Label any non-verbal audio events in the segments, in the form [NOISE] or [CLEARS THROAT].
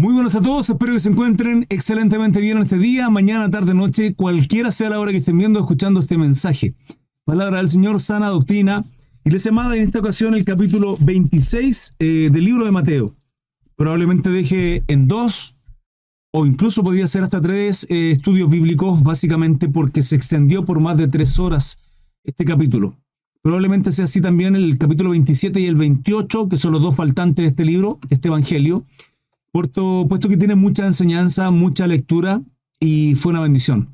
Muy buenas a todos, espero que se encuentren excelentemente bien este día, mañana, tarde, noche, cualquiera sea la hora que estén viendo escuchando este mensaje. Palabra del Señor, sana doctrina. Y les amada en esta ocasión el capítulo 26 eh, del libro de Mateo. Probablemente deje en dos o incluso podría ser hasta tres eh, estudios bíblicos, básicamente porque se extendió por más de tres horas este capítulo. Probablemente sea así también el capítulo 27 y el 28, que son los dos faltantes de este libro, este Evangelio puesto, que tiene mucha enseñanza, mucha lectura y fue una bendición.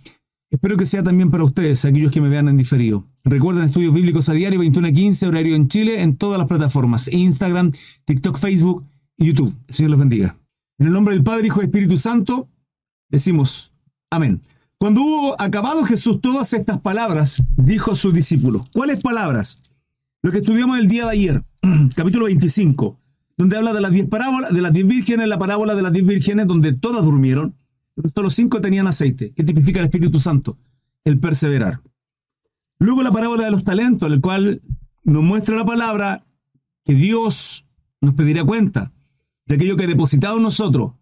Espero que sea también para ustedes, aquellos que me vean en diferido. Recuerden estudios bíblicos a diario, 21 a 15, horario en Chile, en todas las plataformas, Instagram, TikTok, Facebook y YouTube. El Señor los bendiga. En el nombre del Padre, Hijo y Espíritu Santo, decimos amén. Cuando hubo acabado Jesús todas estas palabras, dijo a sus discípulos. ¿Cuáles palabras? Lo que estudiamos el día de ayer, [CLEARS THROAT] capítulo 25 donde habla de las diez parábolas, de las diez vírgenes, la parábola de las diez vírgenes, donde todas durmieron, pero solo cinco tenían aceite, que tipifica el Espíritu Santo, el perseverar. Luego la parábola de los talentos, en el cual nos muestra la palabra que Dios nos pedirá cuenta de aquello que ha depositado en nosotros,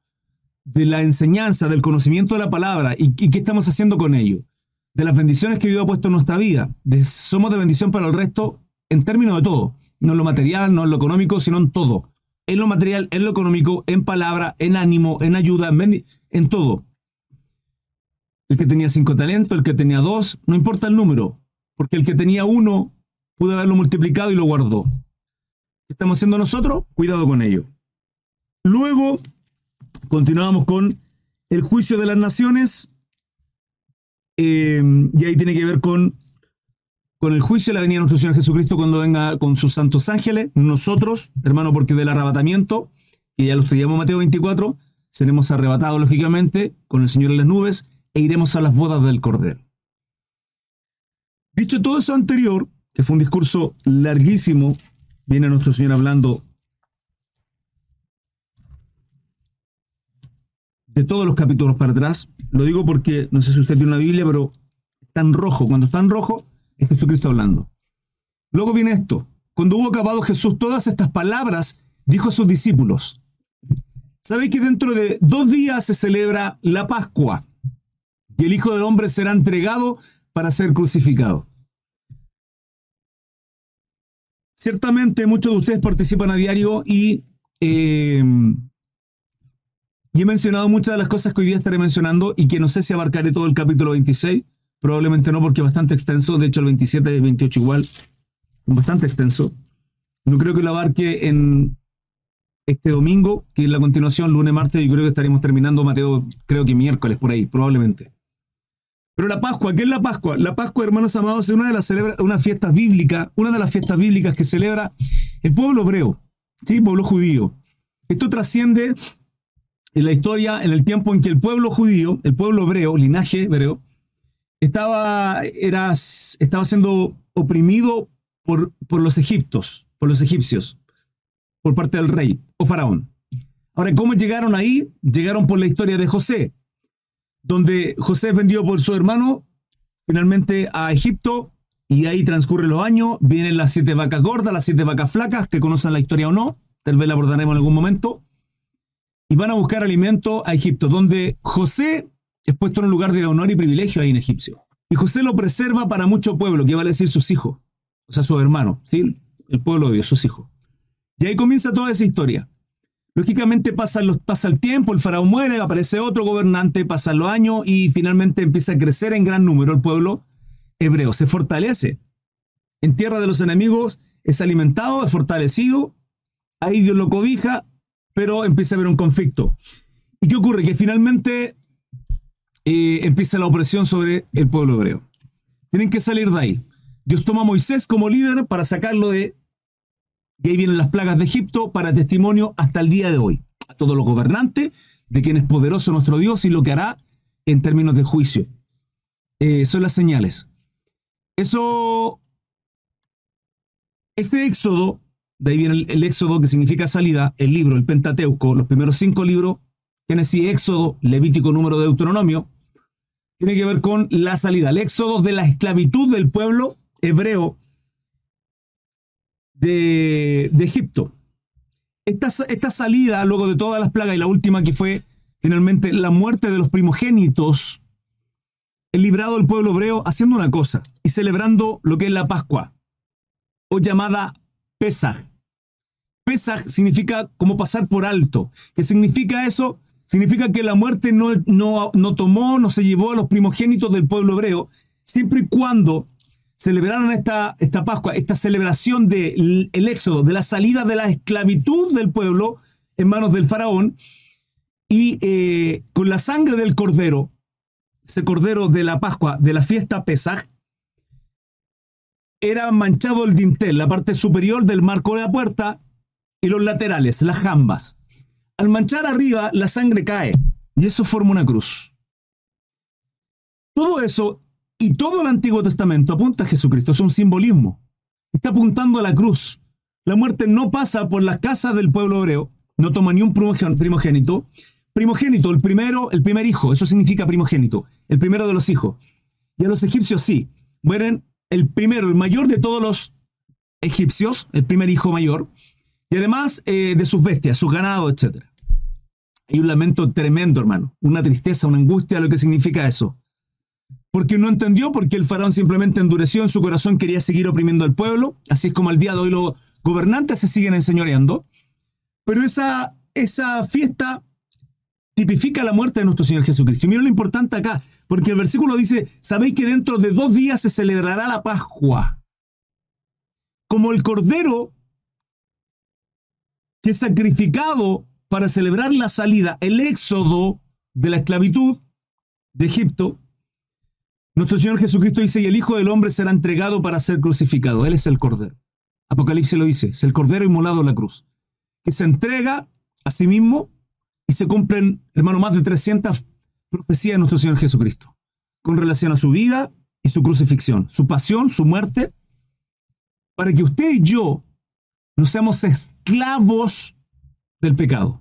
de la enseñanza, del conocimiento de la palabra y, qué estamos haciendo con ello, de las bendiciones que Dios ha puesto en nuestra vida. somos de bendición para el resto en términos de todo, no en lo material, no en lo económico, sino en todo en lo material, en lo económico, en palabra, en ánimo, en ayuda, en, todo. El que tenía cinco talentos, el que tenía dos, no importa el número, porque el que tenía uno pudo haberlo multiplicado y lo guardó. ¿Qué estamos haciendo nosotros? Cuidado con ello. Luego, continuamos con el juicio de las naciones. Eh, y ahí tiene que ver con con el juicio de la venida de nuestro Señor Jesucristo cuando venga con sus santos ángeles, nosotros, hermano, porque del arrebatamiento, que ya lo estudiamos Mateo 24, seremos arrebatados lógicamente con el Señor en las nubes e iremos a las bodas del Cordero. Dicho todo eso anterior, que fue un discurso larguísimo, viene nuestro Señor hablando de todos los capítulos para atrás. Lo digo porque no sé si usted tiene una Biblia, pero está en rojo. Cuando está en rojo, es Jesucristo hablando. Luego viene esto. Cuando hubo acabado Jesús todas estas palabras, dijo a sus discípulos, ¿sabéis que dentro de dos días se celebra la Pascua? Y el Hijo del Hombre será entregado para ser crucificado. Ciertamente muchos de ustedes participan a diario y, eh, y he mencionado muchas de las cosas que hoy día estaré mencionando y que no sé si abarcaré todo el capítulo 26, Probablemente no, porque es bastante extenso. De hecho, el 27 y el 28 igual. Bastante extenso. No creo que lo abarque en este domingo, que es la continuación, lunes, martes, y creo que estaremos terminando, Mateo, creo que miércoles, por ahí, probablemente. Pero la Pascua, ¿qué es la Pascua? La Pascua, hermanos amados, es una de las una fiesta bíblica, una de las fiestas bíblicas que celebra el pueblo hebreo, ¿sí? pueblo judío. Esto trasciende en la historia, en el tiempo en que el pueblo judío, el pueblo hebreo, linaje hebreo, estaba, estaba siendo oprimido por, por los egiptos, por los egipcios, por parte del rey o faraón. Ahora, ¿cómo llegaron ahí? Llegaron por la historia de José, donde José es vendido por su hermano finalmente a Egipto y ahí transcurren los años, vienen las siete vacas gordas, las siete vacas flacas, que conocen la historia o no, tal vez la abordaremos en algún momento, y van a buscar alimento a Egipto, donde José es puesto en un lugar de honor y privilegio ahí en Egipcio. Y José lo preserva para mucho pueblo, que vale decir sus hijos, o sea, sus hermanos, ¿sí? el pueblo de Dios, sus hijos. Y ahí comienza toda esa historia. Lógicamente pasa, los, pasa el tiempo, el faraón muere, aparece otro gobernante, pasan los años y finalmente empieza a crecer en gran número el pueblo hebreo. Se fortalece. En tierra de los enemigos es alimentado, es fortalecido. Ahí Dios lo cobija, pero empieza a haber un conflicto. ¿Y qué ocurre? Que finalmente empieza la opresión sobre el pueblo hebreo. Tienen que salir de ahí. Dios toma a Moisés como líder para sacarlo de... Y ahí vienen las plagas de Egipto para testimonio hasta el día de hoy. A todos los gobernantes, de quien es poderoso nuestro Dios y lo que hará en términos de juicio. Eh, son las señales. Eso... Este éxodo, de ahí viene el, el éxodo que significa salida, el libro, el Pentateuco, los primeros cinco libros, Génesis, Éxodo, Levítico, Número, de Deuteronomio, tiene que ver con la salida, el éxodo de la esclavitud del pueblo hebreo de, Egipto. esta, esta salida, luego de todas las plagas y la última que fue finalmente la muerte de los primogénitos, el librado del pueblo hebreo haciendo una cosa y celebrando lo que es la Pascua, o llamada Pesach. Pesach significa como pasar por alto. ¿Qué significa eso? Significa que la muerte no, no, no tomó, no se llevó a los primogénitos del pueblo hebreo, siempre y cuando celebraron esta, esta Pascua, esta celebración del éxodo, de la salida de la esclavitud del pueblo en manos del faraón, y eh, con la sangre del cordero, ese cordero de la Pascua, de la fiesta Pesaj, era manchado el dintel, la parte superior del marco de la puerta y los laterales, las jambas. Al manchar arriba, la sangre cae y eso forma una cruz. Todo eso y todo el Antiguo Testamento apunta a Jesucristo, es un simbolismo. Está apuntando a la cruz. La muerte no pasa por la casa del pueblo hebreo, no toma ni un primogénito. Primogénito, el primero, el primer hijo, eso significa primogénito, el primero de los hijos. Y a los egipcios sí, mueren el primero, el mayor de todos los egipcios, el primer hijo mayor, y además eh, de sus bestias, su ganado, etc. Hay un lamento tremendo, hermano, una tristeza, una angustia, lo que significa eso. Porque no entendió, porque el faraón simplemente endureció en su corazón, quería seguir oprimiendo al pueblo, así es como al día de hoy los gobernantes se siguen enseñoreando. Pero esa, esa fiesta tipifica la muerte de nuestro Señor Jesucristo. Y mira lo importante acá, porque el versículo dice, sabéis que dentro de dos días se celebrará la Pascua. Como el Cordero que es sacrificado para celebrar la salida, el éxodo de la esclavitud de Egipto, nuestro Señor Jesucristo dice, y el Hijo del Hombre será entregado para ser crucificado. Él es el Cordero. Apocalipsis lo dice, es el Cordero inmolado en la cruz, que se entrega a sí mismo y se cumplen, hermano, más de 300 profecías de nuestro Señor Jesucristo, con relación a su vida y su crucifixión, su pasión, su muerte, para que usted y yo no seamos esclavos del pecado.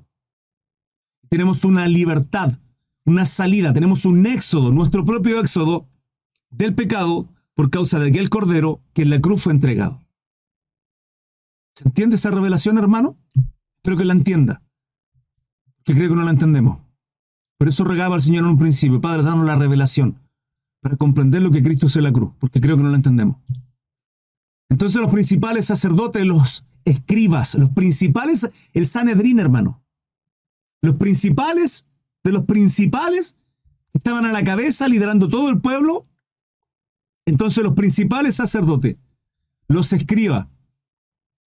Tenemos una libertad, una salida, tenemos un éxodo, nuestro propio éxodo del pecado por causa de aquel cordero que en la cruz fue entregado. ¿Se entiende esa revelación, hermano? Espero que la entienda que creo que no la entendemos. Por eso regaba al Señor en un principio, Padre, danos la revelación para comprender lo que Cristo hizo en la cruz, porque creo que no la entendemos. Entonces los principales sacerdotes, los escribas, los principales, el Sanedrín, hermano, los principales de los principales estaban a la cabeza liderando todo el pueblo. Entonces los principales sacerdotes, los escribas,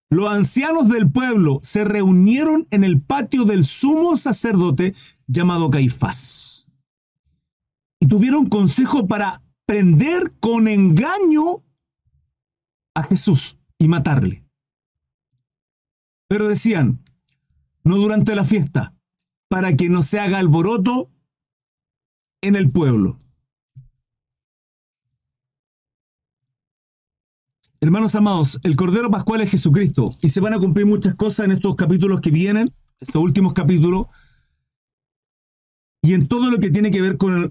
los ancianos del pueblo se reunieron en el patio del sumo sacerdote llamado Caifás. Y tuvieron consejo para prender con engaño a Jesús y matarle. Pero decían, no durante la fiesta, para que no se haga alboroto en el pueblo. Hermanos amados, el Cordero Pascual es Jesucristo y se van a cumplir muchas cosas en estos capítulos que vienen, estos últimos capítulos, y en todo lo que tiene que ver con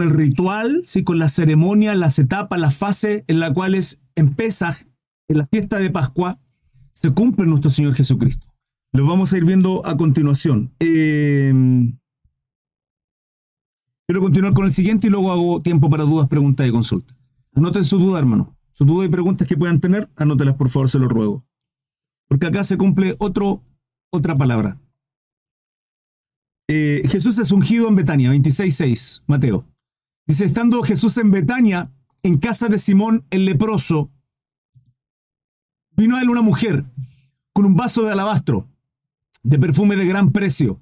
el, ritual, ¿sí? con la ceremonia, las etapas, las fases en las cuales Pesaj, en la fiesta de Pascua, se cumple nuestro Señor Jesucristo. Lo vamos a ir viendo a continuación. Eh, quiero continuar con el siguiente y luego hago tiempo para dudas, preguntas y consultas. Anoten su duda, hermano. Su duda y preguntas que puedan tener, anótelas por favor, se lo ruego. Porque acá se cumple otro, otra palabra. Eh, Jesús es ungido en Betania, 26.6, Mateo. Dice, estando Jesús en Betania, en casa de Simón el leproso, vino a él una mujer con un vaso de alabastro, de perfume de gran precio,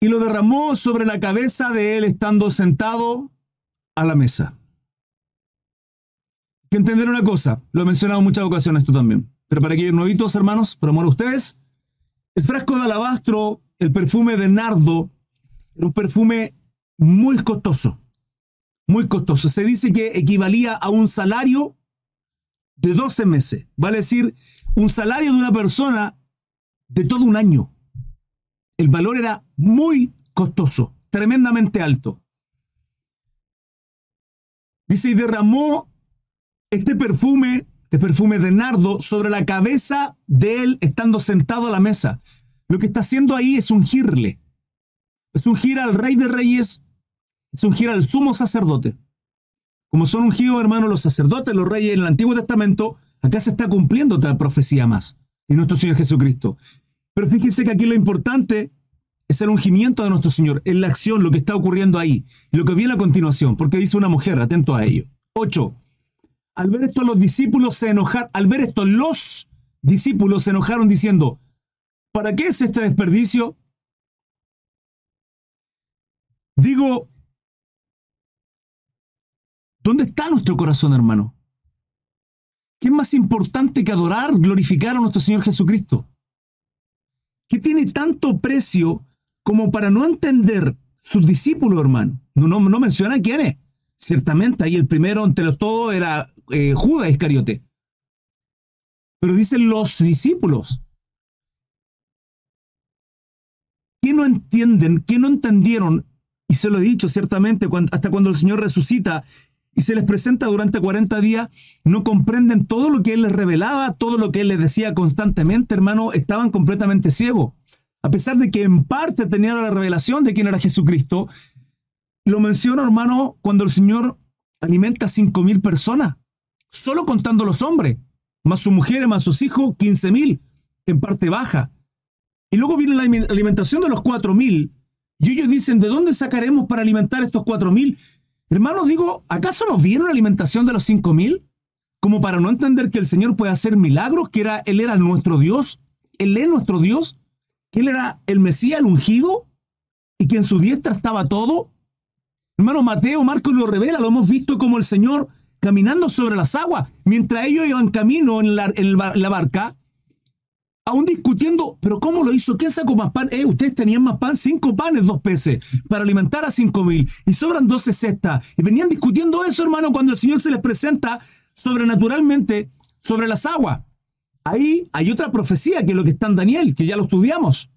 y lo derramó sobre la cabeza de él estando sentado a la mesa que entender una cosa, lo he mencionado en muchas ocasiones tú también, pero para aquellos nuevitos, hermanos, por amor a ustedes, el frasco de alabastro, el perfume de nardo, era un perfume muy costoso, muy costoso. Se dice que equivalía a un salario de 12 meses, vale decir, un salario de una persona de todo un año. El valor era muy costoso, tremendamente alto. Dice, y derramó este perfume de perfume de nardo sobre la cabeza de él estando sentado a la mesa. Lo que está haciendo ahí es ungirle. Es ungir al rey de reyes, es ungir al sumo sacerdote. Como son ungidos, hermanos, los sacerdotes, los reyes en el Antiguo Testamento, acá se está cumpliendo otra profecía más en nuestro Señor Jesucristo. Pero fíjense que aquí lo importante es el ungimiento de nuestro Señor, en la acción, lo que está ocurriendo ahí, y lo que viene a continuación, porque dice una mujer, atento a ello. 8. Al ver esto, los discípulos se enojaron, al ver esto, los discípulos se enojaron diciendo, ¿para qué es este desperdicio? Digo, ¿dónde está nuestro corazón, hermano? ¿Qué es más importante que adorar, glorificar a nuestro Señor Jesucristo? ¿Qué tiene tanto precio como para no entender sus discípulos, hermano? No, no, menciona quién es. Ciertamente, ahí el primero entre los todos era eh, Judas Iscariote. Pero dicen los discípulos. ¿Qué no entienden? ¿Qué no entendieron? Y se lo he dicho ciertamente, hasta cuando el Señor resucita y se les presenta durante 40 días, no comprenden todo lo que Él les revelaba, todo lo que Él les decía constantemente, hermano, estaban completamente ciegos. A pesar de que en parte tenían la revelación de quién era Jesucristo, lo menciono, hermano, cuando el Señor alimenta a 5.000 personas, solo contando los hombres, más sus mujeres, más sus hijos, 15.000, en parte baja. Y luego viene la alimentación de los 4.000, y ellos dicen, ¿de dónde sacaremos para alimentar estos 4.000? Hermanos, digo, ¿acaso nos vieron la alimentación de los 5.000? Como para no entender que el Señor puede hacer milagros, que era, Él era nuestro Dios, Él es nuestro Dios, que Él era el Mesías, el ungido, y que en su diestra estaba todo. Hermano, Mateo, Marcos lo revela, lo hemos visto como el Señor caminando sobre las aguas, mientras ellos iban camino en la barca, aún discutiendo, pero ¿cómo lo hizo? ¿Quién sacó más pan? Eh, ustedes tenían más pan, cinco panes, dos peces, para alimentar a cinco mil, y sobran doce cestas. Y venían discutiendo eso, hermano, cuando el Señor se les presenta sobrenaturalmente sobre las aguas. Ahí hay otra profecía que es lo que está en Daniel, que ya lo estudiamos.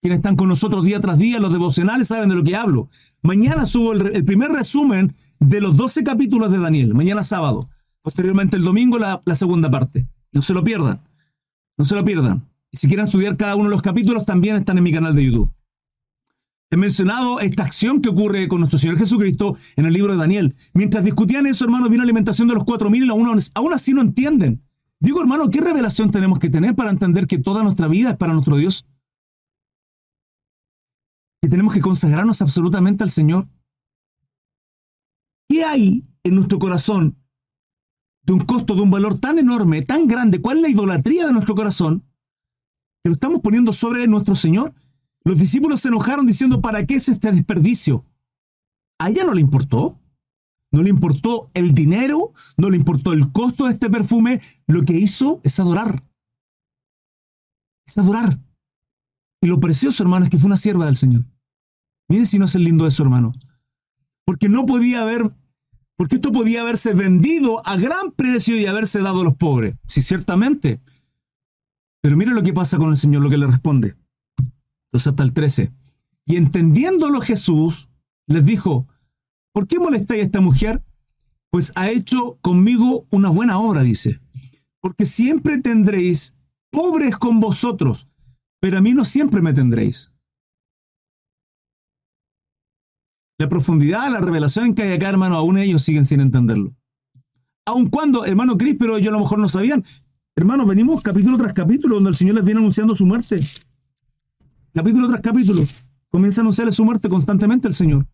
Quienes están con nosotros día tras día, los devocionales saben de lo que hablo. Mañana subo el, primer resumen de los 12 capítulos de Daniel, mañana sábado. Posteriormente el domingo la, la segunda parte. No se lo pierdan. No se lo pierdan. Y si quieren estudiar cada uno de los capítulos, también están en mi canal de YouTube. He mencionado esta acción que ocurre con nuestro Señor Jesucristo en el libro de Daniel. Mientras discutían eso, hermano, vino la alimentación de los cuatro mil y aún así no entienden. Digo, hermano, ¿qué revelación tenemos que tener para entender que toda nuestra vida es para nuestro Dios? que tenemos que consagrarnos absolutamente al Señor. ¿Qué hay en nuestro corazón de un costo, de un valor tan enorme, tan grande? ¿Cuál es la idolatría de nuestro corazón? Que lo estamos poniendo sobre nuestro Señor. Los discípulos se enojaron diciendo, ¿para qué es este desperdicio? A ella no le importó. No le importó el dinero, no le importó el costo de este perfume. Lo que hizo es adorar. Es adorar. Y lo precioso, hermano, es que fue una sierva del Señor. Miren si no es el lindo eso, hermano. Porque no podía haber, porque esto podía haberse vendido a gran precio y haberse dado a los pobres. Sí, ciertamente. Pero miren lo que pasa con el Señor, lo que le responde. Entonces hasta el 13. Y entendiéndolo Jesús, les dijo, ¿por qué molestáis a esta mujer? Pues ha hecho conmigo una buena obra, dice. Porque siempre tendréis pobres con vosotros, pero a mí no siempre me tendréis. La profundidad, la revelación que hay acá, hermano, aún ellos siguen sin entenderlo. Aun cuando, hermano Cris, pero ellos a lo mejor no sabían. Hermano, venimos capítulo tras capítulo donde el Señor les viene anunciando su muerte. Capítulo tras capítulo. Comienza a anunciarles su muerte constantemente el Señor.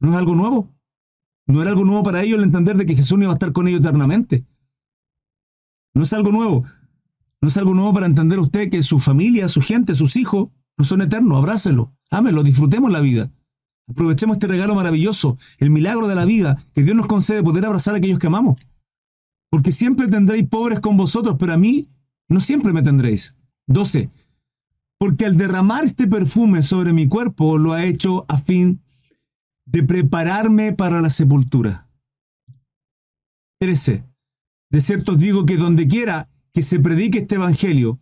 No es algo nuevo. No era algo nuevo para ellos el entender de que Jesús no iba a estar con ellos eternamente. No es algo nuevo. No es algo nuevo para entender usted que su familia, su gente, sus hijos no son eternos. Abrácelo, ámelo, disfrutemos la vida. Aprovechemos este regalo maravilloso, el milagro de la vida que Dios nos concede poder abrazar a aquellos que amamos. Porque siempre tendréis pobres con vosotros, pero a mí no siempre me tendréis. 12. Porque al derramar este perfume sobre mi cuerpo lo ha hecho a fin de prepararme para la sepultura. 13. De cierto os digo que donde quiera que se predique este evangelio,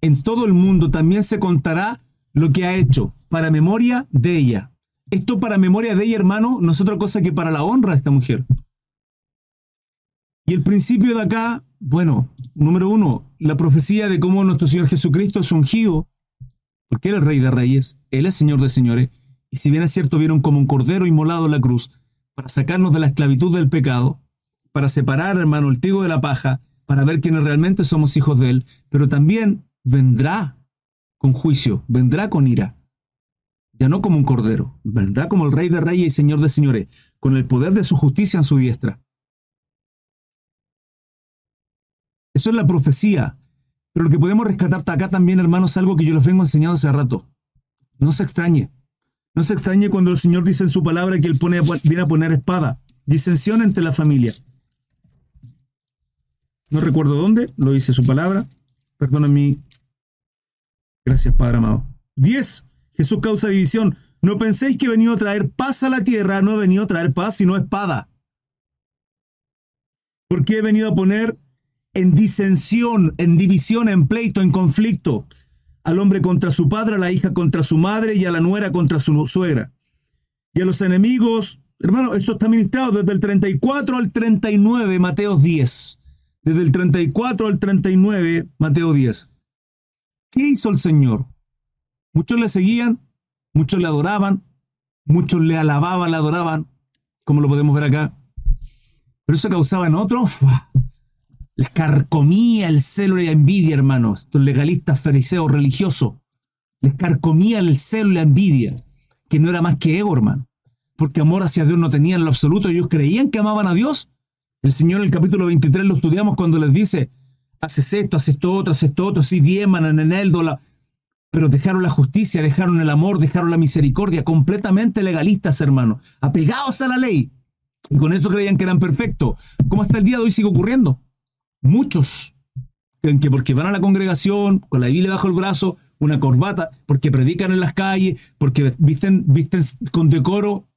en todo el mundo también se contará lo que ha hecho para memoria de ella. Esto para memoria de ella, hermano, no es otra cosa que para la honra de esta mujer. Y el principio de acá Bueno, número uno, la profecía de cómo nuestro Señor Jesucristo es ungido, porque Él es Rey de Reyes, Él es Señor de Señores, y si bien es cierto, vieron como un cordero inmolado en la cruz para sacarnos de la esclavitud del pecado, para separar, hermano, el trigo de la paja, para ver quiénes realmente somos hijos de Él, pero también vendrá con juicio, vendrá con ira. Ya como un cordero, vendrá como el Rey de Reyes y Señor de Señores, con el poder de su justicia en su diestra. Eso es la profecía. Pero lo que podemos rescatar acá también, hermanos, es algo que yo les vengo enseñando hace rato. No se extrañe. No se extrañe cuando el Señor dice en su palabra que Él pone, viene a poner espada. Disensión entre la familia. No recuerdo dónde, lo dice su palabra. Perdona mi. Gracias, Padre amado. 10. Jesús causa división. No penséis que he venido a traer paz a la tierra. No he venido a traer paz, sino espada. Porque he venido a poner en disensión, en división, en pleito, en conflicto. Al hombre contra su padre, a la hija contra su madre y a la nuera contra su suegra. Y a los enemigos, hermano, esto está ministrado desde el 34 al 39, Mateo 10. Desde el 34 al 39, Mateo 10. ¿Qué hizo el Señor? Muchos le seguían, muchos le adoraban, muchos le alababan, le adoraban, como lo podemos ver acá. Pero eso causaba en otros les carcomía el celo y la envidia, hermanos. Estos legalistas fariseos religiosos. Les carcomía el celo y la envidia, que no era más que ego, hermano. Porque amor hacia Dios no tenían en lo absoluto. Ellos creían que amaban a Dios. El Señor en el capítulo 23 lo estudiamos cuando les dice, haces esto, haces esto otro, haces esto otro, sí, dieman, en el pero dejaron la justicia, dejaron el amor, dejaron la misericordia, completamente legalistas, hermano, apegados a la ley. Y con eso creían que eran perfectos. Como hasta el día de hoy sigue ocurriendo. Muchos creen que porque van a la congregación, con la Biblia bajo el brazo, una corbata, porque predican en las calles, porque visten, visten con decoro,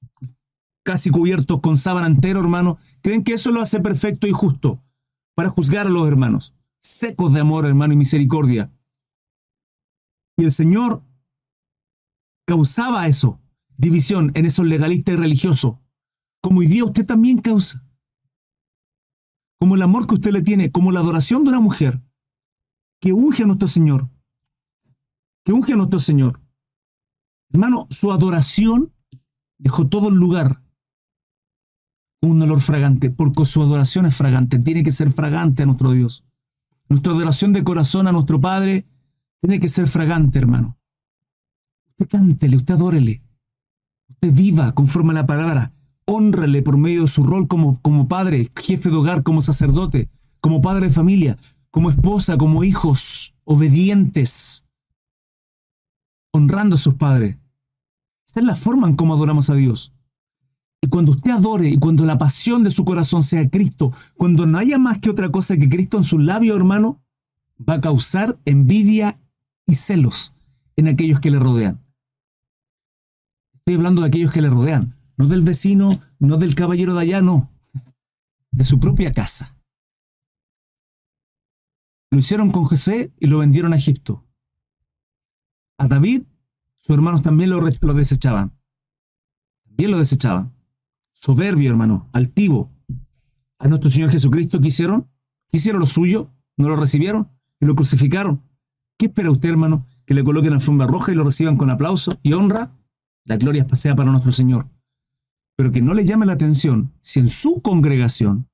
casi cubiertos con sábana entero, hermano, creen que eso lo hace perfecto y justo para juzgar a los hermanos, secos de amor, hermano, y misericordia. Y el Señor causaba eso, división en esos legalistas y religiosos, como hoy día usted también causa como el amor que usted le tiene, como la adoración de una mujer que unge a nuestro Señor, que unge a nuestro Señor. Hermano, su adoración dejó todo el lugar un olor fragante, porque su adoración es fragante, tiene que ser fragante a nuestro Dios. Nuestra adoración de corazón a nuestro Padre tiene que ser fragante, hermano. Usted cántele, usted adórele. Usted viva conforme a la palabra honrale por medio de su rol como, como padre, jefe de hogar, como sacerdote, como padre de familia, como esposa, como hijos obedientes, honrando a sus padres. Esta es la forma en cómo adoramos a Dios. Y cuando usted adore y cuando la pasión de su corazón sea Cristo, cuando no haya más que otra cosa que Cristo en sus labios, hermano, va a causar envidia y celos en aquellos que le rodean. Estoy hablando de aquellos que le rodean no del vecino, no del caballero de allá, no, de su propia casa. Lo hicieron con José y lo vendieron a Egipto. A David, sus hermanos también lo, desechaban. También lo desechaban. Soberbio, hermano, altivo. A nuestro Señor Jesucristo quisieron, quisieron lo suyo, no lo recibieron y lo crucificaron. ¿Qué espera usted, hermano? Que le coloquen alfombra roja y lo reciban con aplauso y honra. La gloria sea para nuestro Señor pero que no le llame la atención si en su congregación,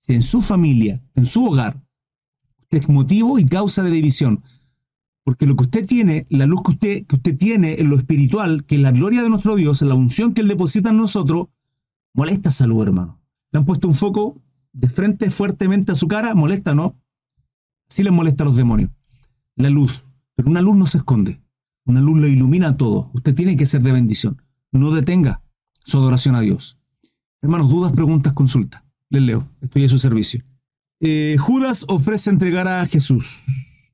si en su familia, en su hogar, es motivo y causa de división. Porque lo que usted tiene, la luz que usted, que usted tiene en lo espiritual, que es la gloria de nuestro Dios, la unción que Él deposita en nosotros, molesta a salud, hermano. Le han puesto un foco de frente fuertemente a su cara, molesta, ¿no? Sí les molesta a los demonios. La luz. Pero una luz no se esconde. Una luz lo ilumina todo. Usted tiene que ser de bendición. No detenga su adoración a Dios. Hermanos, dudas, preguntas, consulta. Les leo, estoy a su servicio. Eh, Judas ofrece entregar a Jesús.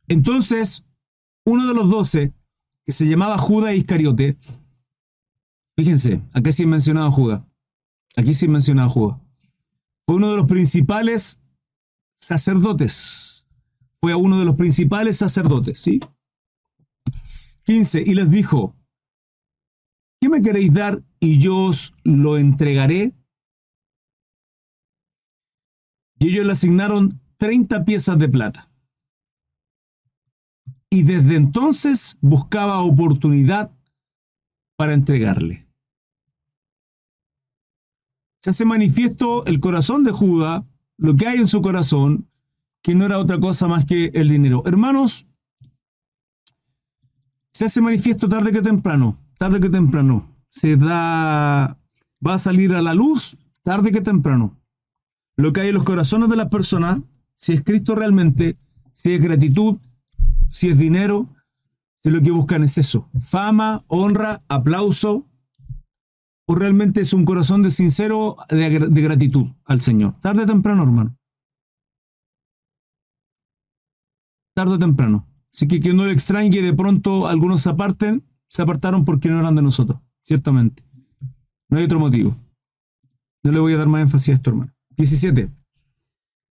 Entonces, uno de los doce, que se llamaba Judas Iscariote, fíjense, aquí sí he mencionado Judas. Aquí sí he mencionado Judas. Fue uno de los principales sacerdotes. Fue a uno de los principales sacerdotes, ¿sí? 15. Y les dijo, ¿qué me queréis dar y yo os lo entregaré. Y ellos le asignaron 30 piezas de plata. Y desde entonces buscaba oportunidad para entregarle. Se hace manifiesto el corazón de Judá, lo que hay en su corazón, que no era otra cosa más que el dinero. Hermanos, se hace manifiesto tarde que temprano, tarde que temprano. Se da, va a salir a la luz tarde que temprano. Lo que hay en los corazones de las personas, si es Cristo realmente, si es gratitud, si es dinero, si lo que buscan es eso, fama, honra, aplauso, o realmente es un corazón de sincero de, gratitud al Señor. Tarde o temprano, hermano. Tarde o temprano. Así que que no le extrañe que de pronto algunos se aparten, se apartaron porque no eran de nosotros, ciertamente. No hay otro motivo. No le voy a dar más énfasis a esto, hermano. 17.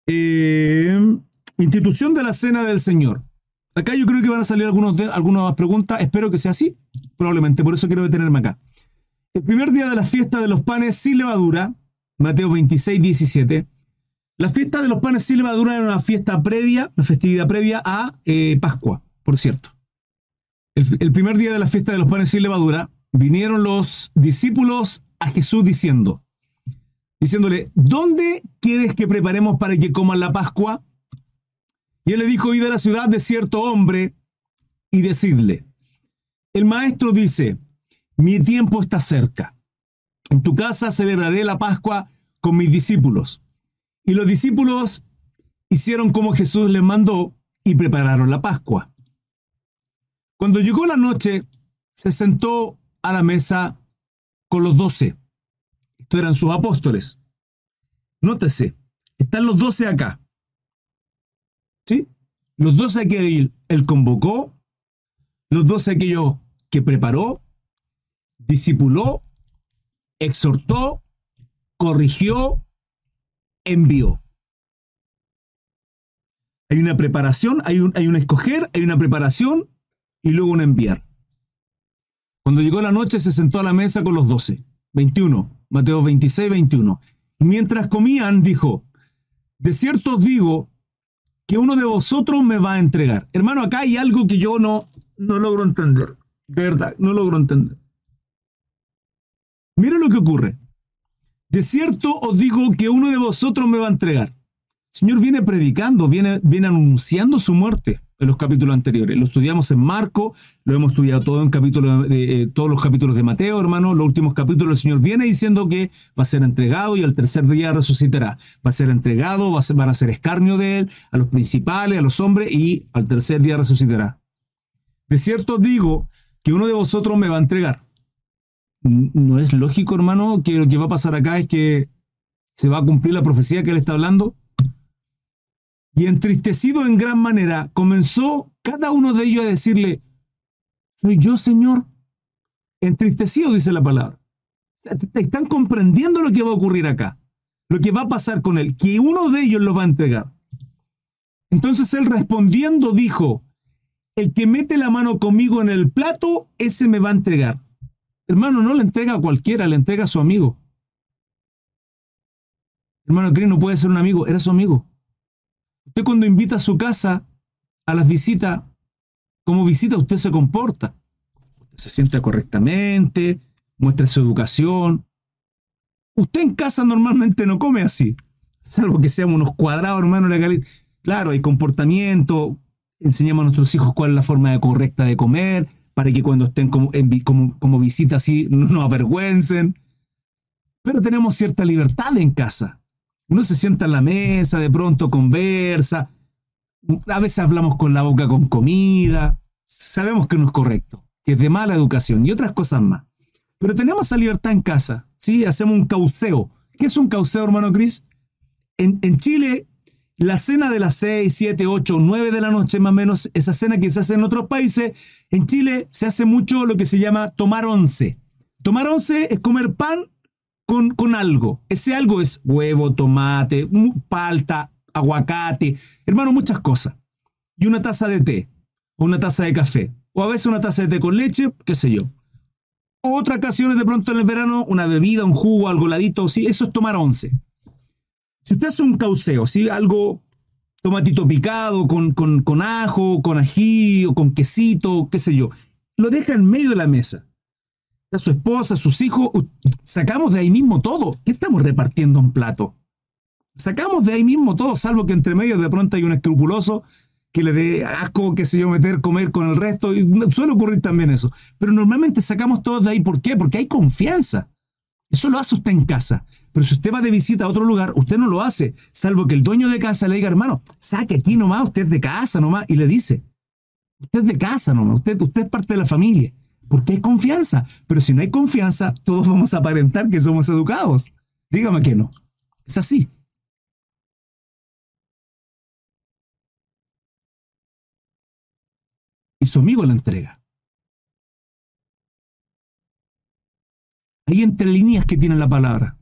Eh, institución de la Cena del Señor. Acá yo creo que van a salir algunos de, algunas preguntas. Espero que sea así. Probablemente, por eso quiero detenerme acá. El primer día de la fiesta de los panes sin levadura, Mateo 26, 17. La fiesta de los panes sin levadura era una fiesta previa, una festividad previa a eh, Pascua, por cierto. El, primer día de la fiesta de los panes sin levadura, vinieron los discípulos a Jesús diciendo, diciéndole, ¿dónde quieres que preparemos para que coman la Pascua? Y él le dijo, id a la ciudad de cierto hombre y decidle, el maestro dice, mi tiempo está cerca. En tu casa celebraré la Pascua con mis discípulos. Y los discípulos hicieron como Jesús les mandó y prepararon la Pascua. Cuando llegó la noche, se sentó a la mesa con los doce. Estos eran sus apóstoles. Nótese, están los doce acá. ¿Sí? Los doce que él, convocó, los doce aquellos que preparó, discipuló, exhortó, corrigió, envió. Hay una preparación, hay un, hay un escoger, hay una preparación y luego un enviar. Cuando llegó la noche se sentó a la mesa con los doce. 21, Mateo 26, 21. Mientras comían, dijo, de cierto os digo que uno de vosotros me va a entregar. Hermano, acá hay algo que yo no, no logro entender. De verdad, no logro entender. Mira lo que ocurre. De cierto os digo que uno de vosotros me va a entregar. El Señor viene predicando, viene, viene anunciando su muerte en los capítulos anteriores. Lo estudiamos en Marco, lo hemos estudiado todo en capítulo, eh, todos los capítulos de Mateo, hermano. Los últimos capítulos el Señor viene diciendo que va a ser entregado y al tercer día resucitará. Va a ser entregado, va a ser, van a ser escarnio de él, a los principales, a los hombres, y al tercer día resucitará. De cierto digo que uno de vosotros me va a entregar. ¿No es lógico, hermano, que lo que va a pasar acá es que se va a cumplir la profecía que él está hablando? Y entristecido en gran manera, comenzó cada uno de ellos a decirle, ¿soy yo, Señor? Entristecido, dice la palabra. Están comprendiendo lo que va a ocurrir acá, lo que va a pasar con él, que uno de ellos lo va a entregar. Entonces él respondiendo dijo, el que mete la mano conmigo en el plato, ese me va a entregar. Hermano, no le entrega a cualquiera, le entrega a su amigo. Hermano, Cris no puede ser un amigo, era su amigo. Usted cuando invita a su casa a las visitas, como visita usted se comporta. se sienta correctamente, muestra su educación. Usted en casa normalmente no come así, salvo que seamos unos cuadrados, hermano. Claro, hay comportamiento, enseñamos a nuestros hijos cuál es la forma correcta de comer, para que cuando estén como, como, como visita así no nos avergüencen. Pero tenemos cierta libertad en casa. Uno se sienta en la mesa, de pronto conversa, a veces hablamos con la boca con comida, sabemos que no es correcto, que es de mala educación y otras cosas más. Pero tenemos esa libertad en casa, ¿sí? Hacemos un cauceo. ¿Qué es un cauceo, hermano Cris? En, en Chile la cena de las 6, 7, 8, 9 de la noche, más o menos, esa cena que se hace en otros países, en Chile se hace mucho lo que se llama tomar once. Tomar once es comer pan con, con algo. Ese algo es huevo, tomate, palta, aguacate, hermano, muchas cosas. Y una taza de té, o una taza de café, o a veces una taza de té con leche, qué sé yo. Otra ocasiones de pronto en el verano, una bebida, un jugo, algo ladito, sí, eso es tomar once. Si usted hace un cauceo, ¿sí? algo tomatito picado, con, con, con ajo, con ají o con quesito, qué sé yo. Lo deja en medio de la mesa. A su esposa, a sus hijos, sacamos de ahí mismo todo. ¿Qué estamos repartiendo en plato? Sacamos de ahí mismo todo, salvo que entre medio de pronto hay un escrupuloso que le dé asco, qué sé yo, meter, comer con el resto. Y suele ocurrir también eso. Pero normalmente sacamos todos de ahí. ¿Por qué? Porque hay confianza. Eso lo hace usted en casa. Pero si usted va de visita a otro lugar, usted no lo hace, salvo que el dueño de casa le diga, hermano, saque aquí nomás, usted es de casa nomás, y le dice, usted es de casa nomás, usted, usted es parte de la familia, porque hay confianza. Pero si no hay confianza, todos vamos a aparentar que somos educados. Dígame que no. Es así. Y su amigo la entrega. Hay entre líneas que tiene la palabra.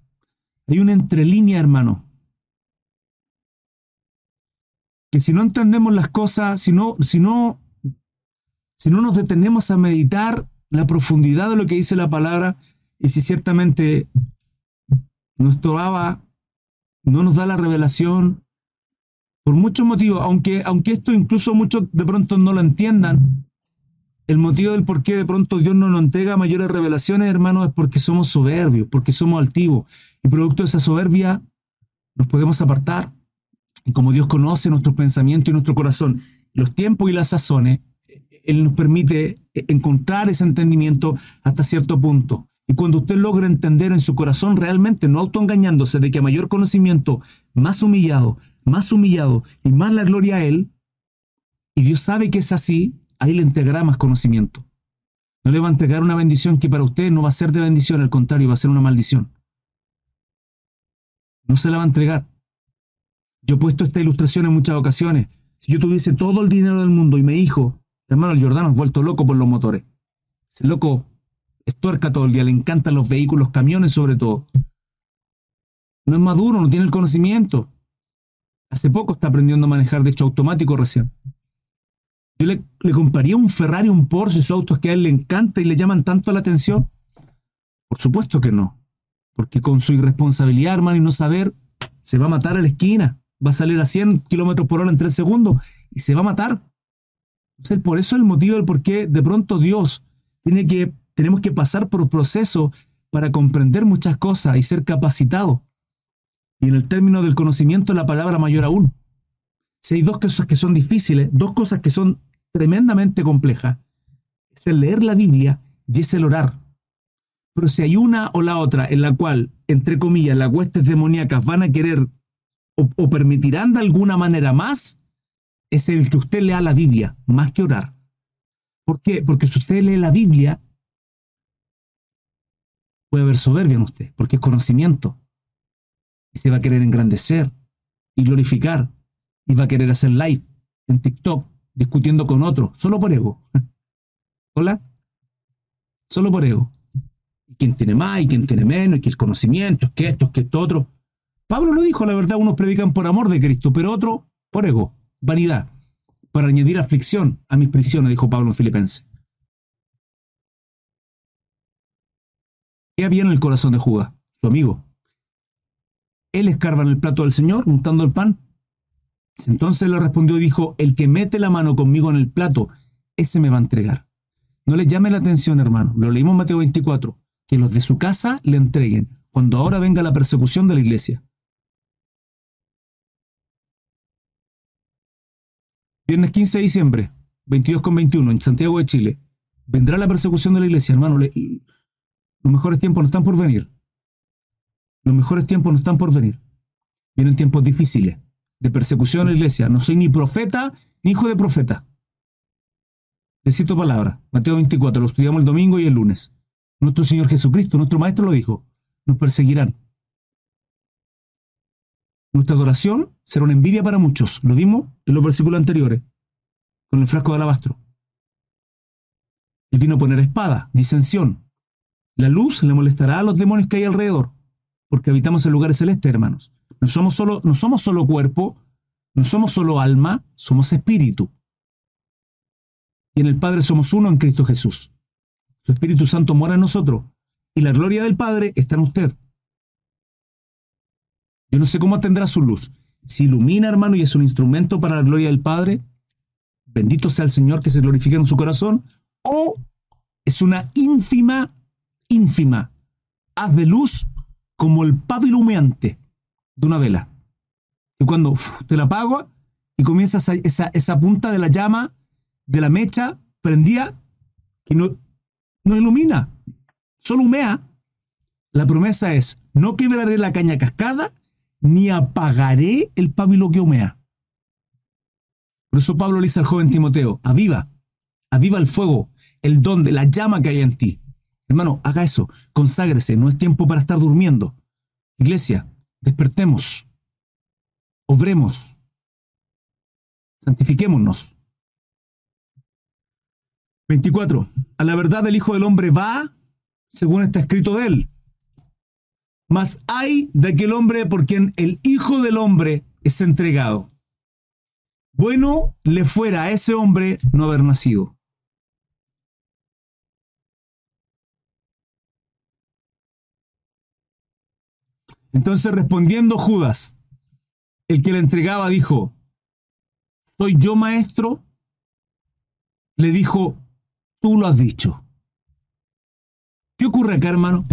Hay una entrelínea, hermano. Que si no entendemos las cosas, si no, si no, si no nos detenemos a meditar la profundidad de lo que dice la palabra, y si ciertamente nuestro Abba no nos da la revelación, por muchos motivos, aunque, aunque esto incluso muchos de pronto no lo entiendan, el motivo del por qué de pronto Dios no nos entrega mayores revelaciones, hermanos, es porque somos soberbios, porque somos altivos. Y producto de esa soberbia nos podemos apartar. Y como Dios conoce nuestros pensamientos y nuestro corazón, los tiempos y las sazones, Él nos permite encontrar ese entendimiento hasta cierto punto. Y cuando usted logra entender en su corazón realmente, no autoengañándose de que a mayor conocimiento, más humillado, más humillado y más la gloria a Él, y Dios sabe que es así, ahí le entregará más conocimiento. No le va a entregar una bendición que para usted no va a ser de bendición, al contrario, va a ser una maldición. No se la va a entregar. Yo he puesto esta ilustración en muchas ocasiones. Si yo tuviese todo el dinero del mundo y me dijo, hermano, el Jordano es vuelto loco por los motores. Ese loco estuerca todo el día, le encantan los vehículos, camiones sobre todo. No es maduro, no tiene el conocimiento. Hace poco está aprendiendo a manejar, de hecho, automático recién. Yo le, compraría un Ferrari, un Porsche, esos autos que a él le encanta y le llaman tanto la atención. Por supuesto que no. Porque con su irresponsabilidad, hermano, y no saber, se va a matar a la esquina. Va a salir a 100 kilómetros por hora en 3 segundos y se va a matar. Entonces, por eso es el motivo del por qué de pronto Dios tiene que, tenemos que pasar por proceso para comprender muchas cosas y ser capacitado. Y en el término del conocimiento, la palabra mayor aún. Si hay dos cosas que son difíciles, dos cosas que son tremendamente compleja. Es el leer la Biblia y es el orar. Pero si hay una o la otra en la cual, entre comillas, las huestes demoníacas van a querer o, permitirán de alguna manera más, es el que usted lea la Biblia, más que orar. ¿Por qué? Porque si usted lee la Biblia, puede haber soberbia en usted, porque es conocimiento. Y se va a querer engrandecer y glorificar. Y va a querer hacer live en TikTok discutiendo con otro, solo por ego. [LAUGHS] ¿Hola? Solo por ego. Quién tiene más y quién tiene menos, y que el conocimiento, es que esto, es esto otro. Pablo lo dijo, la verdad, unos predican por amor de Cristo, pero otros por ego, vanidad, para añadir aflicción a mis prisiones, dijo Pablo en Filipenses. ¿Qué había en el corazón de Judas, su amigo? Él escarba en el plato del Señor, untando el pan, entonces le respondió y dijo, el que mete la mano conmigo en el plato, ese me va a entregar. No le llame la atención, hermano. Lo leímos en Mateo 24, que los de su casa le entreguen, cuando ahora venga la persecución de la iglesia. Viernes 15 de diciembre, 22 con 21, en Santiago de Chile. Vendrá la persecución de la iglesia, hermano. los mejores tiempos no están por venir. Los mejores tiempos no están por venir. Vienen tiempos difíciles de persecución a la iglesia. No soy ni profeta ni hijo de profeta. Necesito palabra. Mateo 24, lo estudiamos el domingo y el lunes. Nuestro Señor Jesucristo, nuestro Maestro lo dijo. Nos perseguirán. Nuestra adoración será una envidia para muchos. Lo vimos en los versículos anteriores, con el frasco de alabastro. Él vino a poner espada, disensión. La luz le molestará a los demonios que hay alrededor, porque habitamos en lugares celestes, hermanos. No somos solo, somos solo cuerpo, no somos solo alma, somos espíritu. Y en el Padre somos uno en Cristo Jesús. Su Espíritu Santo mora en nosotros. Y la gloria del Padre está en usted. Yo no sé cómo tendrá su luz. se ilumina, hermano, y es un instrumento para la gloria del Padre, bendito sea el Señor que se glorifica en su corazón, o es una ínfima, ínfima haz de luz como el pábilo humeante de una vela. Y cuando te la apago y comienza esa, esa, punta de la llama, de la mecha prendía, que no, no ilumina, solo humea. La promesa es, no quebraré la caña cascada, ni apagaré el pábilo que humea. Por eso Pablo le dice al joven Timoteo, aviva, aviva el fuego, el don de la llama que hay en ti. Hermano, haga eso, conságrese, no es tiempo para estar durmiendo. Iglesia, despertemos, obremos, santifiquémonos. 24. A la verdad el Hijo del Hombre va según está escrito de él. Mas hay de aquel hombre por quien el Hijo del Hombre es entregado. Bueno le fuera a ese hombre no haber nacido. Entonces respondiendo Judas, el que le entregaba dijo, ¿soy yo maestro? Le dijo, tú lo has dicho. ¿Qué ocurre acá, hermano?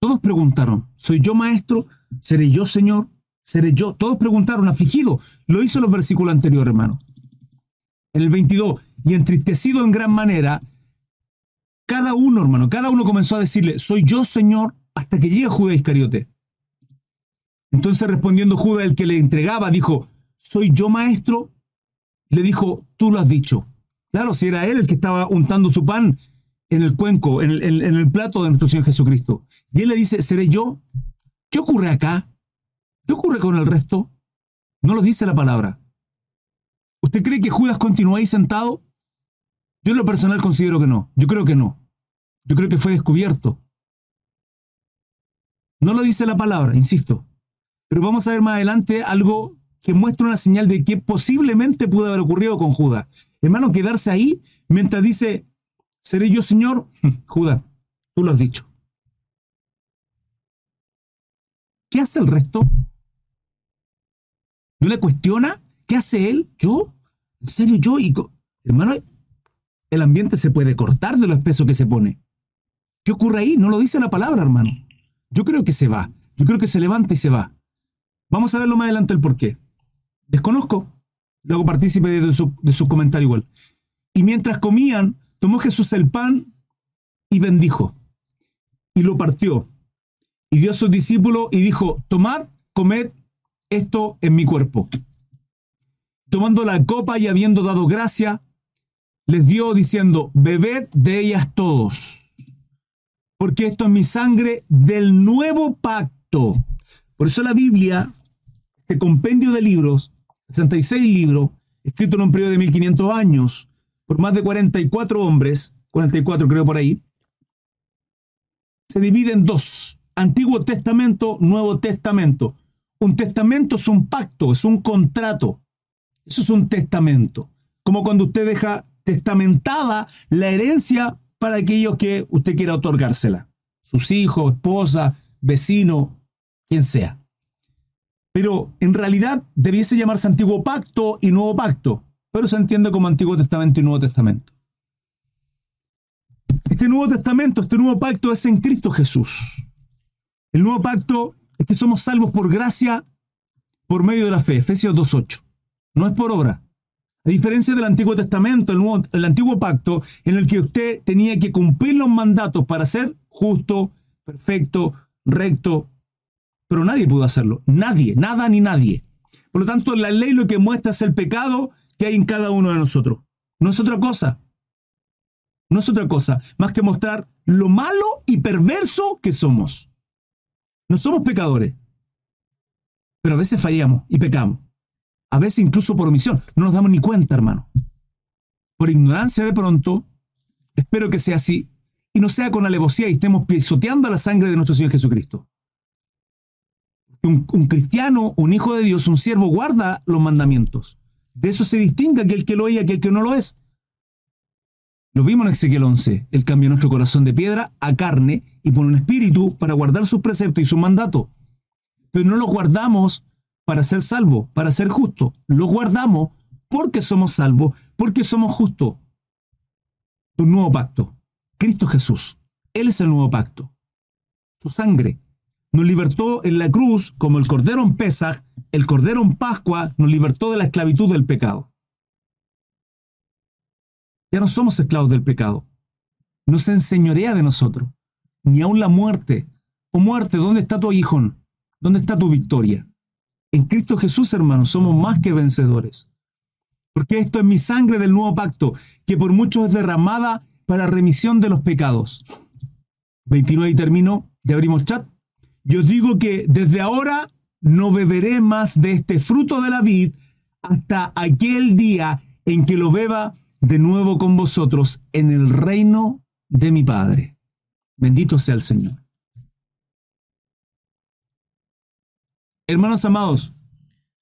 Todos preguntaron, ¿soy yo maestro? ¿Seré yo Señor? ¿Seré yo? Todos preguntaron, afligido. Lo hizo en los versículos anteriores, hermano. En el 22, y entristecido en gran manera, cada uno, hermano, cada uno comenzó a decirle, ¿soy yo Señor? Hasta que llega Judas Iscariote. Entonces respondiendo Judas, el que le entregaba, dijo, ¿soy yo maestro? Le dijo, tú lo has dicho. Claro, si era él el que estaba untando su pan en el cuenco, en el, en el plato de nuestro Señor Jesucristo. Y él le dice, ¿seré yo? ¿Qué ocurre acá? ¿Qué ocurre con el resto? No lo dice la palabra. ¿Usted cree que Judas continúa ahí sentado? Yo en lo personal considero que no. Yo creo que no. Yo creo que fue descubierto. No lo dice la palabra, insisto. Pero vamos a ver más adelante algo que muestra una señal de que posiblemente pudo haber ocurrido con Judas. Hermano, quedarse ahí mientras dice, ¿seré yo Señor? [LAUGHS] Judas, tú lo has dicho. ¿Qué hace el resto? ¿No le cuestiona? ¿Qué hace él? ¿Yo? ¿En serio yo? Y, hermano, el ambiente se puede cortar de lo espeso que se pone. ¿Qué ocurre ahí? No lo dice la palabra, hermano. Yo creo que se va. Yo creo que se levanta y se va. Vamos a verlo más adelante el por qué. Desconozco. Luego partícipe de su, de su comentario igual. Y mientras comían, tomó Jesús el pan y bendijo. Y lo partió. Y dio a sus discípulos y dijo, tomad, comed esto en mi cuerpo. Tomando la copa y habiendo dado gracia, les dio diciendo, bebed de ellas todos porque esto es mi sangre del nuevo pacto. Por eso la Biblia, este compendio de libros, 66 libros, escrito en un periodo de 1500 años, por más de 44 hombres, 44 creo por ahí, se divide en dos, Antiguo Testamento, Nuevo Testamento. Un testamento es un pacto, es un contrato. Eso es un testamento. Como cuando usted deja testamentada la herencia para aquellos que usted quiera otorgársela. Sus hijos, esposa, vecino, quien sea. Pero en realidad debiese llamarse Antiguo Pacto y Nuevo Pacto, pero se entiende como Antiguo Testamento y Nuevo Testamento. Este Nuevo Testamento, este Nuevo Pacto es en Cristo Jesús. El Nuevo Pacto es que somos salvos por gracia por medio de la fe, Efesios 2.8. No es por obra. A diferencia del Antiguo Testamento, el, Antiguo Pacto, en el que usted tenía que cumplir los mandatos para ser justo, perfecto, recto, pero nadie pudo hacerlo. Nadie, nada ni nadie. Por lo tanto, la ley lo que muestra es el pecado que hay en cada uno de nosotros. No es otra cosa. No es otra cosa más que mostrar lo malo y perverso que somos. No somos pecadores, pero a veces fallamos y pecamos a veces incluso por omisión. No nos damos ni cuenta, hermano. Por ignorancia de pronto, espero que sea así, y no sea con alevosía y estemos pisoteando la sangre de nuestro Señor Jesucristo. Un, cristiano, un hijo de Dios, un siervo guarda los mandamientos. De eso se distingue aquel que lo es y aquel que no lo es. Lo vimos en Ezequiel 11. Él cambió nuestro corazón de piedra a carne y pone un espíritu para guardar sus preceptos y sus mandatos. Pero no los guardamos para ser salvos, para ser justos. Lo guardamos porque somos salvos, porque somos justos. Un nuevo pacto. Cristo Jesús. Él es el nuevo pacto. Su sangre nos libertó en la cruz como el Cordero en Pesach, el Cordero en Pascua nos libertó de la esclavitud del pecado. Ya no somos esclavos del pecado. No se enseñorea de nosotros. Ni aun la muerte. O oh muerte, ¿dónde está tu aguijón? ¿Dónde está tu victoria? En Cristo Jesús, hermanos, somos más que vencedores. Porque esto es mi sangre del nuevo pacto, que por muchos es derramada para remisión de los pecados. 29 y termino, ya abrimos chat. Yo digo que desde ahora no beberé más de este fruto de la vid hasta aquel día en que lo beba de nuevo con vosotros en el reino de mi Padre. Bendito sea el Señor. Hermanos amados,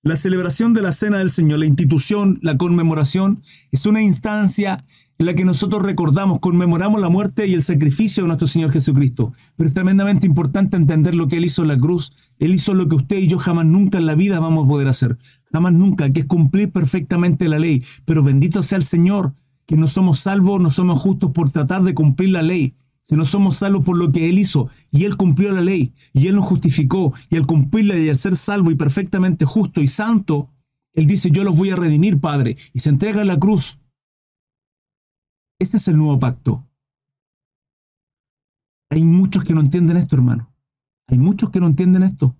la celebración de la Cena del Señor, la institución, la conmemoración, es una instancia en la que nosotros recordamos, conmemoramos la muerte y el sacrificio de nuestro Señor Jesucristo. Pero es tremendamente importante entender lo que Él hizo en la cruz. Él hizo lo que usted y yo jamás nunca en la vida vamos a poder hacer. Jamás nunca, que es cumplir perfectamente la ley. Pero bendito sea el Señor, que no somos salvos, no somos justos por tratar de cumplir la ley no somos salvos por lo que Él hizo. Y Él cumplió la ley, y Él nos justificó, y al cumplirla y al ser salvo y perfectamente justo y santo, Él dice, yo los voy a redimir, Padre, y se entrega a la cruz. Este es el nuevo pacto. Hay muchos que no entienden esto, hermano. Hay muchos que no entienden esto.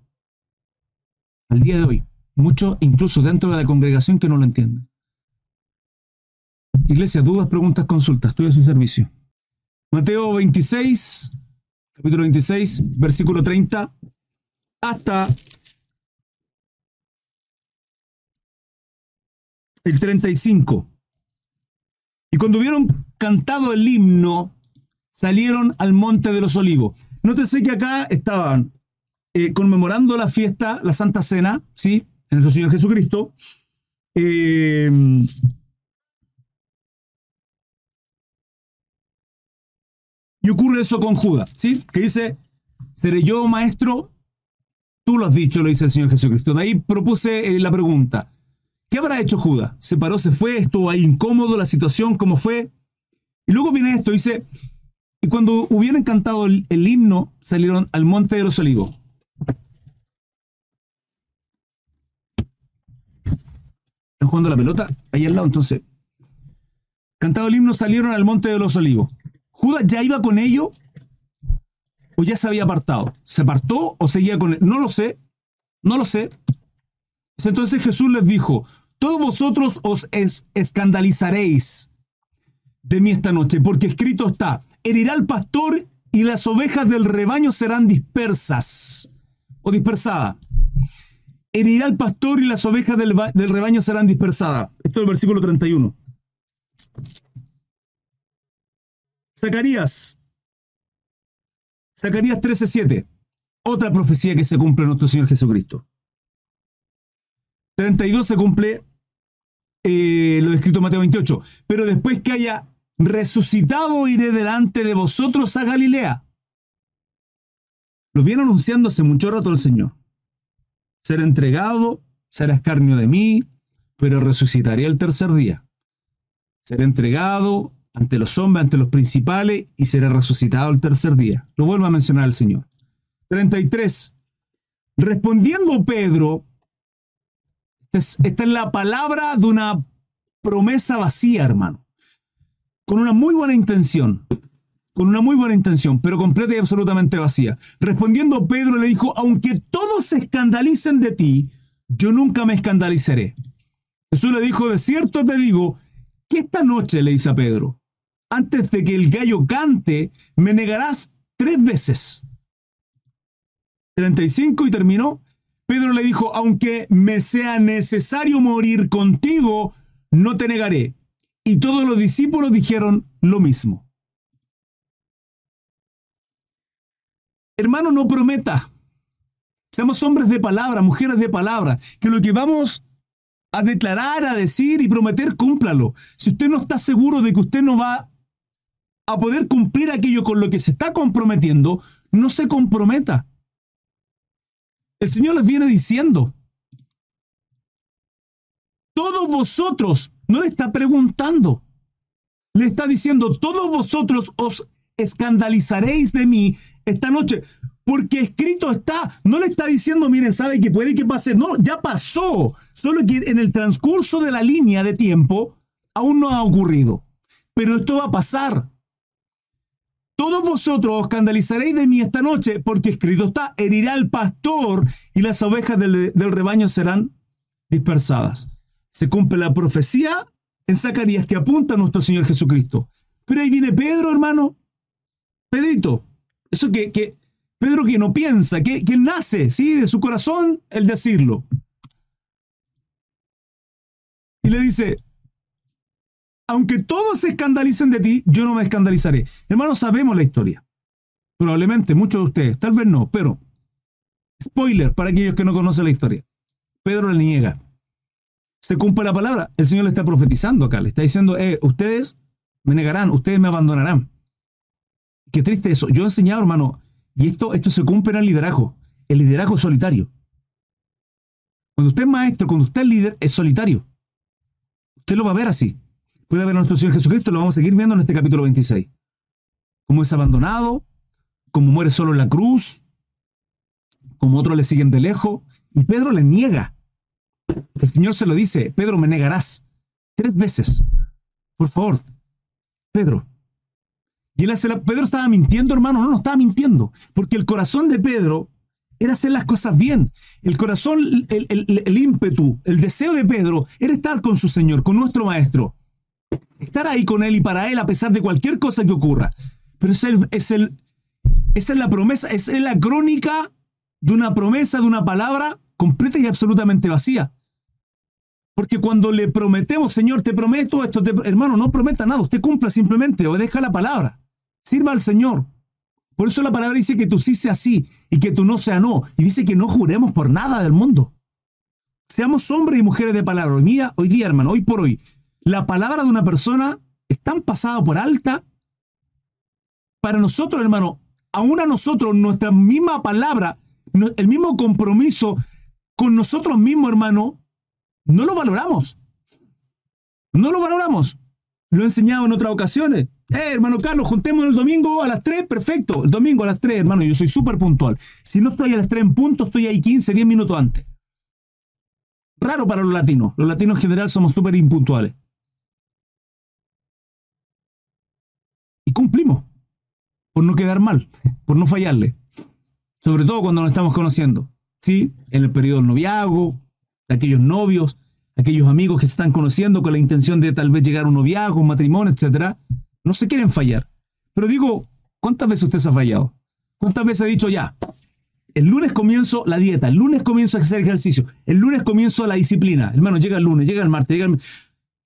Al día de hoy. Muchos, incluso dentro de la congregación, que no lo entienden. Iglesia, dudas, preguntas, consultas. Estoy a su servicio. Mateo 26, capítulo 26, versículo 30, hasta el 35. Y cuando hubieron cantado el himno, salieron al monte de los olivos. Nótese que acá estaban eh, conmemorando la fiesta, la Santa Cena, ¿sí? En nuestro Señor Jesucristo. Eh, Y ocurre eso con Judas, ¿sí? Que dice, seré yo maestro, tú lo has dicho, lo dice el Señor Jesucristo. De ahí propuse eh, la pregunta, ¿qué habrá hecho Judas? ¿Se paró, se fue? ¿Estuvo ahí incómodo la situación? ¿Cómo fue? Y luego viene esto, dice, y cuando hubieron cantado el, el himno, salieron al monte de los olivos. Están jugando la pelota ahí al lado, entonces. Cantado el himno, salieron al monte de los olivos. ¿Judas ya iba con ellos o ya se había apartado? ¿Se apartó o seguía con él? No lo sé, no lo sé. Entonces Jesús les dijo, todos vosotros os escandalizaréis de mí esta noche, porque escrito está, herirá al pastor y las ovejas del rebaño serán dispersas o dispersadas. Herirá al pastor y las ovejas del, del rebaño serán dispersadas. Esto es el versículo 31. Zacarías. Zacarías 13:7. Otra profecía que se cumple en nuestro Señor Jesucristo. 32 se cumple eh, lo descrito en Mateo 28. Pero después que haya resucitado, iré delante de vosotros a Galilea. Lo viene anunciando hace mucho rato el Señor. Ser entregado, será escarnio de mí, pero resucitaré el tercer día. Ser entregado, ante los hombres, ante los principales, y será resucitado el tercer día. Lo vuelvo a mencionar el Señor. 33. Respondiendo Pedro, esta es la palabra de una promesa vacía, hermano. Con una muy buena intención. Con una muy buena intención, pero completa y absolutamente vacía. Respondiendo Pedro le dijo, aunque todos se escandalicen de ti, yo nunca me escandalizaré. Jesús le dijo, de cierto te digo, que esta noche, le dice a Pedro, antes de que el gallo cante, me negarás tres veces. 35 y terminó. Pedro le dijo, aunque me sea necesario morir contigo, no te negaré. Y todos los discípulos dijeron lo mismo. Hermano, no prometa. Seamos hombres de palabra, mujeres de palabra, que lo que vamos a declarar, a decir y prometer, cúmplalo. Si usted no está seguro de que usted no va a poder cumplir aquello con lo que se está comprometiendo, no se comprometa. El Señor les viene diciendo, todos vosotros, no le está preguntando, le está diciendo, todos vosotros os escandalizaréis de mí esta noche, porque escrito está, no le está diciendo, miren, sabe que puede que pase, no, ya pasó, solo que en el transcurso de la línea de tiempo aún no ha ocurrido, pero esto va a pasar. Todos vosotros os escandalizaréis de mí esta noche, porque escrito está, herirá al pastor y las ovejas del, rebaño serán dispersadas. Se cumple la profecía en Zacarías que apunta a nuestro Señor Jesucristo. Pero ahí viene Pedro, hermano. Pedrito, eso que, que Pedro que no piensa, que, que nace, ¿sí? De su corazón el decirlo. Y le dice, aunque todos se escandalicen de ti, yo no me escandalizaré. Hermanos, sabemos la historia. Probablemente muchos de ustedes, tal vez no, pero spoiler para aquellos que no conocen la historia. Pedro le niega. Se cumple la palabra. El Señor le está profetizando acá. Le está diciendo, eh, ustedes me negarán, ustedes me abandonarán. Qué triste eso. Yo he enseñado, hermano, y esto, esto se cumple en el liderazgo. El liderazgo solitario. Cuando usted es maestro, cuando usted es líder, es solitario. Usted lo va a ver así puede ver a nuestro Señor Jesucristo, lo vamos a seguir viendo en este capítulo 26. Cómo es abandonado, cómo muere solo en la cruz, como otros le siguen de lejos, y Pedro le niega. El Señor se lo dice, Pedro, me negarás tres veces. Por favor, Pedro. Y él hace la... Pedro estaba mintiendo, hermano, no, no estaba mintiendo, porque el corazón de Pedro era hacer las cosas bien. El corazón, el, el ímpetu, el deseo de Pedro era estar con su Señor, con nuestro Maestro estar ahí con Él y para Él a pesar de cualquier cosa que ocurra. Pero es es el, esa es la promesa, es la crónica de una promesa, de una palabra completa y absolutamente vacía. Porque cuando le prometemos, Señor, te prometo esto, hermano, no prometa nada, usted cumpla simplemente, obedezca la palabra, sirva al Señor. Por eso la palabra dice que tú sí sea sí y que tú no sea no. Y dice que no juremos por nada del mundo. Seamos hombres y mujeres de palabra. Hoy día, hoy día, hermano, hoy por hoy, la palabra de una persona es tan pasada por alta. Para nosotros, hermano, aún a nosotros, nuestra misma palabra, el mismo compromiso con nosotros mismos, hermano, no lo valoramos. No lo valoramos. Lo he enseñado en otras ocasiones. Eh, hermano Carlos, juntémonos el domingo a las 3, perfecto. El domingo a las 3, hermano, yo soy súper puntual. Si no estoy a las 3 en punto, estoy ahí 15, 10 minutos antes. Raro para los latinos. Los latinos en general somos súper impuntuales. Cumplimos. Por no quedar mal, [LAUGHS] por no fallarle. Sobre todo cuando nos estamos conociendo. ¿Sí? En el periodo del noviazgo, aquellos novios, aquellos amigos que se están conociendo con la intención de tal vez llegar a un noviazgo, un matrimonio, etc. No se quieren fallar. Pero digo, ¿cuántas veces usted se ha fallado? ¿Cuántas veces ha dicho ya? El lunes comienzo la dieta, el lunes comienzo a hacer ejercicio, el lunes comienzo la disciplina. Hermano, llega el lunes, llega el martes, llega el...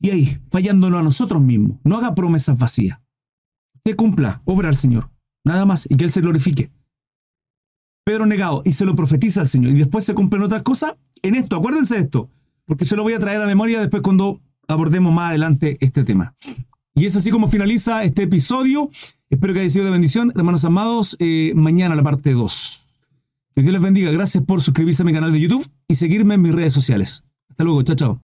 Y ahí, fallándonos a nosotros mismos. No haga promesas vacías que cumpla, obra al Señor, nada más, y que Él se glorifique. Pedro negado, y se lo profetiza al Señor, y después se cumplen otras cosas en esto, acuérdense de esto, porque se lo voy a traer a la memoria después cuando abordemos más adelante este tema. Y es así como finaliza este episodio. Espero que haya sido de bendición, hermanos amados. Eh, mañana la parte 2. Que Dios les bendiga. Gracias por suscribirse a mi canal de YouTube y seguirme en mis redes sociales. Hasta luego. Chao, chao.